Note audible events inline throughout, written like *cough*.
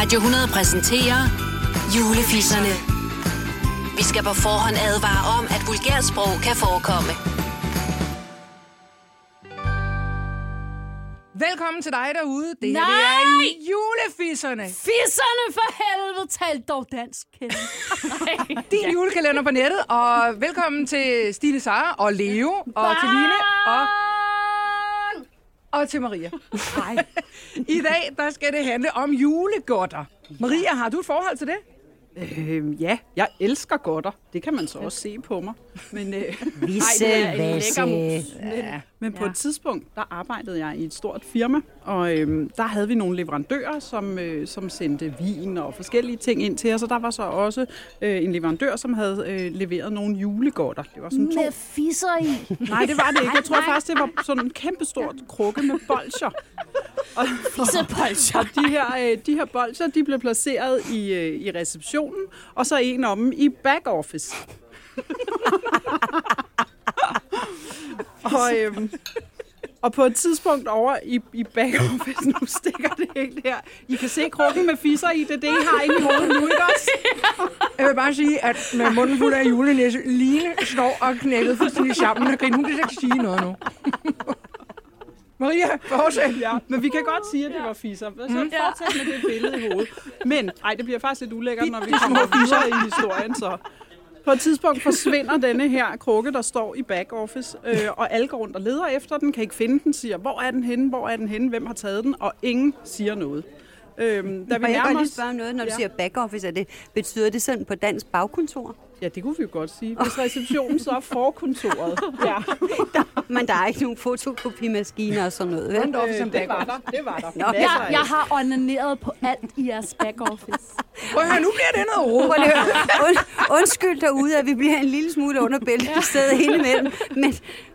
Radio 100 præsenterer Julefisserne. Vi skal på forhånd advare om, at vulgært sprog kan forekomme. Velkommen til dig derude. Det her Nej! det er julefisserne. Fisserne for helvede, tal dog dansk. Nej. *laughs* Din julekalender på nettet. Og velkommen til Stine Sara og Leo og til Line og, og til Maria. Nej. *laughs* I dag der skal det handle om julegodter. Maria, har du et forhold til det? Øh, ja, jeg elsker godter. Det kan man så også se på mig. Men, øh, *laughs* Visse, Ej, det er en lækker mus. Men, men på et tidspunkt, der arbejdede jeg i et stort firma, og øhm, der havde vi nogle leverandører, som, øh, som sendte vin og forskellige ting ind til os, og der var så også øh, en leverandør, som havde øh, leveret nogle julegodter. Det var sådan to Med fisser i. Nej, det var det ikke. Jeg tror faktisk, det var sådan en kæmpestort krukke med bolcher. Og, Fissepolcher. og de her, øh, de her bolcher, de blev placeret i, øh, i receptionen, og så en af dem i back office. *laughs* og, øhm, og på et tidspunkt over i, i back office, nu stikker det helt her. I kan se krukken med fisser i, det er det, I har inde i hovedet nu, ikke også? Jeg vil bare sige, at med munden fuld af julenæse, Line står og knækket fuldstændig sammen og griner. Hun kan ikke sige noget nu. Maria, fortsæt. Ja, men vi kan godt sige, at det var fisser. Så mm. fortsæt med det billede i hovedet. Men ej, det bliver faktisk lidt ulækkert, når vi kommer videre i historien. Så. På et tidspunkt forsvinder denne her krukke, der står i back office, øh, og alle går rundt og leder efter den, kan ikke finde den, siger, hvor er den henne, hvor er den henne, hvem har taget den, og ingen siger noget. Øhm, *laughs* da vi Må jeg nærmer lige os, spørge om noget, når du Ja. siger back office? Er det, betyder det sådan på dansk bagkontor? ja, det kunne vi jo godt sige. Hvis receptionen så er forkontoret. *laughs* Ja, Men der er ikke nogen fotokopimaskiner og sådan noget, vel? Front office øh, som det back var office. der. Det var der. Nå, Jeg, jeg har onaneret på alt i jeres back office. *laughs* Prøv at høre, nu bliver det noget ro. Und, undskyld derude, at vi bliver en lille smule under bæltet i stedet indimellem. Men,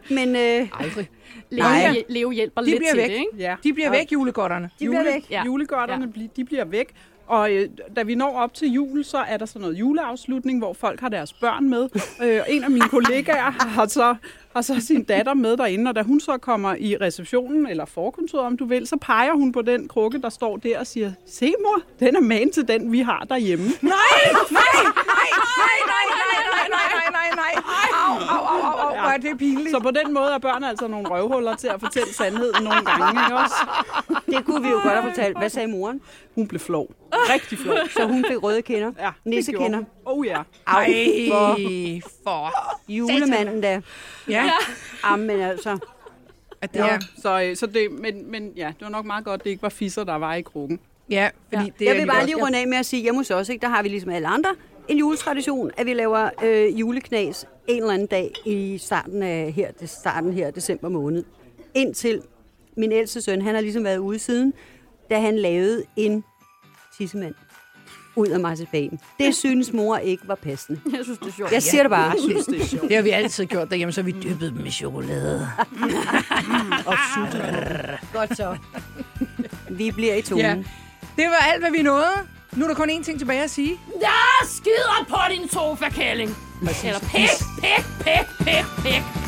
men øh, Aldrig. Leo, Nej. Leo hjælper De lidt bliver til væk. det, ikke? Ja. De bliver væk, julegodterne. de bliver væk. Ja. Julegodterne, ja. de bliver væk. Og øh, da vi når op til jul, så er der sådan noget juleafslutning, hvor folk har deres børn med. Øh, en af mine *laughs* kollegaer har så, har så sin datter med derinde, og da hun så kommer i receptionen, eller forkontoret om du vil, så peger hun på den krukke, der står der og siger, se mor, den er man til den, vi har derhjemme. Nej, nej, nej, nej, nej, nej, nej, nej, nej, nej, nej. Au, au, au, au, au, er det pinligt. Så på den måde er børn altså nogle røvhuller til at fortælle sandheden nogle gange. Ikke også? det kunne vi jo godt have fortalt. Hvad sagde moren? Hun blev flov. Rigtig flov. Så hun fik røde kinder. Ja, Nissekinder. Oh ja. Au, for for julemanden da. Ja, Jamen altså. at det Ja. er, Så, øh, så det, men, men ja, det var nok meget godt, det ikke var fisser, der var i krukken. ja, fordi Ja. det Jeg vil bare lige runde af med at sige, hjemme hos os, ikke, der har vi ligesom alle andre en juletradition, at vi laver øh, juleknas en eller anden dag i starten af her, det starten her december måned. Indtil min ældste søn, han har ligesom været ude siden, da han lavede en tissemand ud af marcipan. Det synes mor ikke var passende. Jeg synes, det er sjovt. Jeg siger det bare. Jeg synes, det er sjovt. Det har vi altid gjort derhjemme, så vi dyppede dem i chokolade. *laughs* Og Godt så. Vi bliver i tonen. Ja. Det var alt, hvad vi nåede. Nu er der kun én ting tilbage at sige. Jeg skider på din sofa, kælling. Eller pæk, pæk, pæk, pæk, pæk,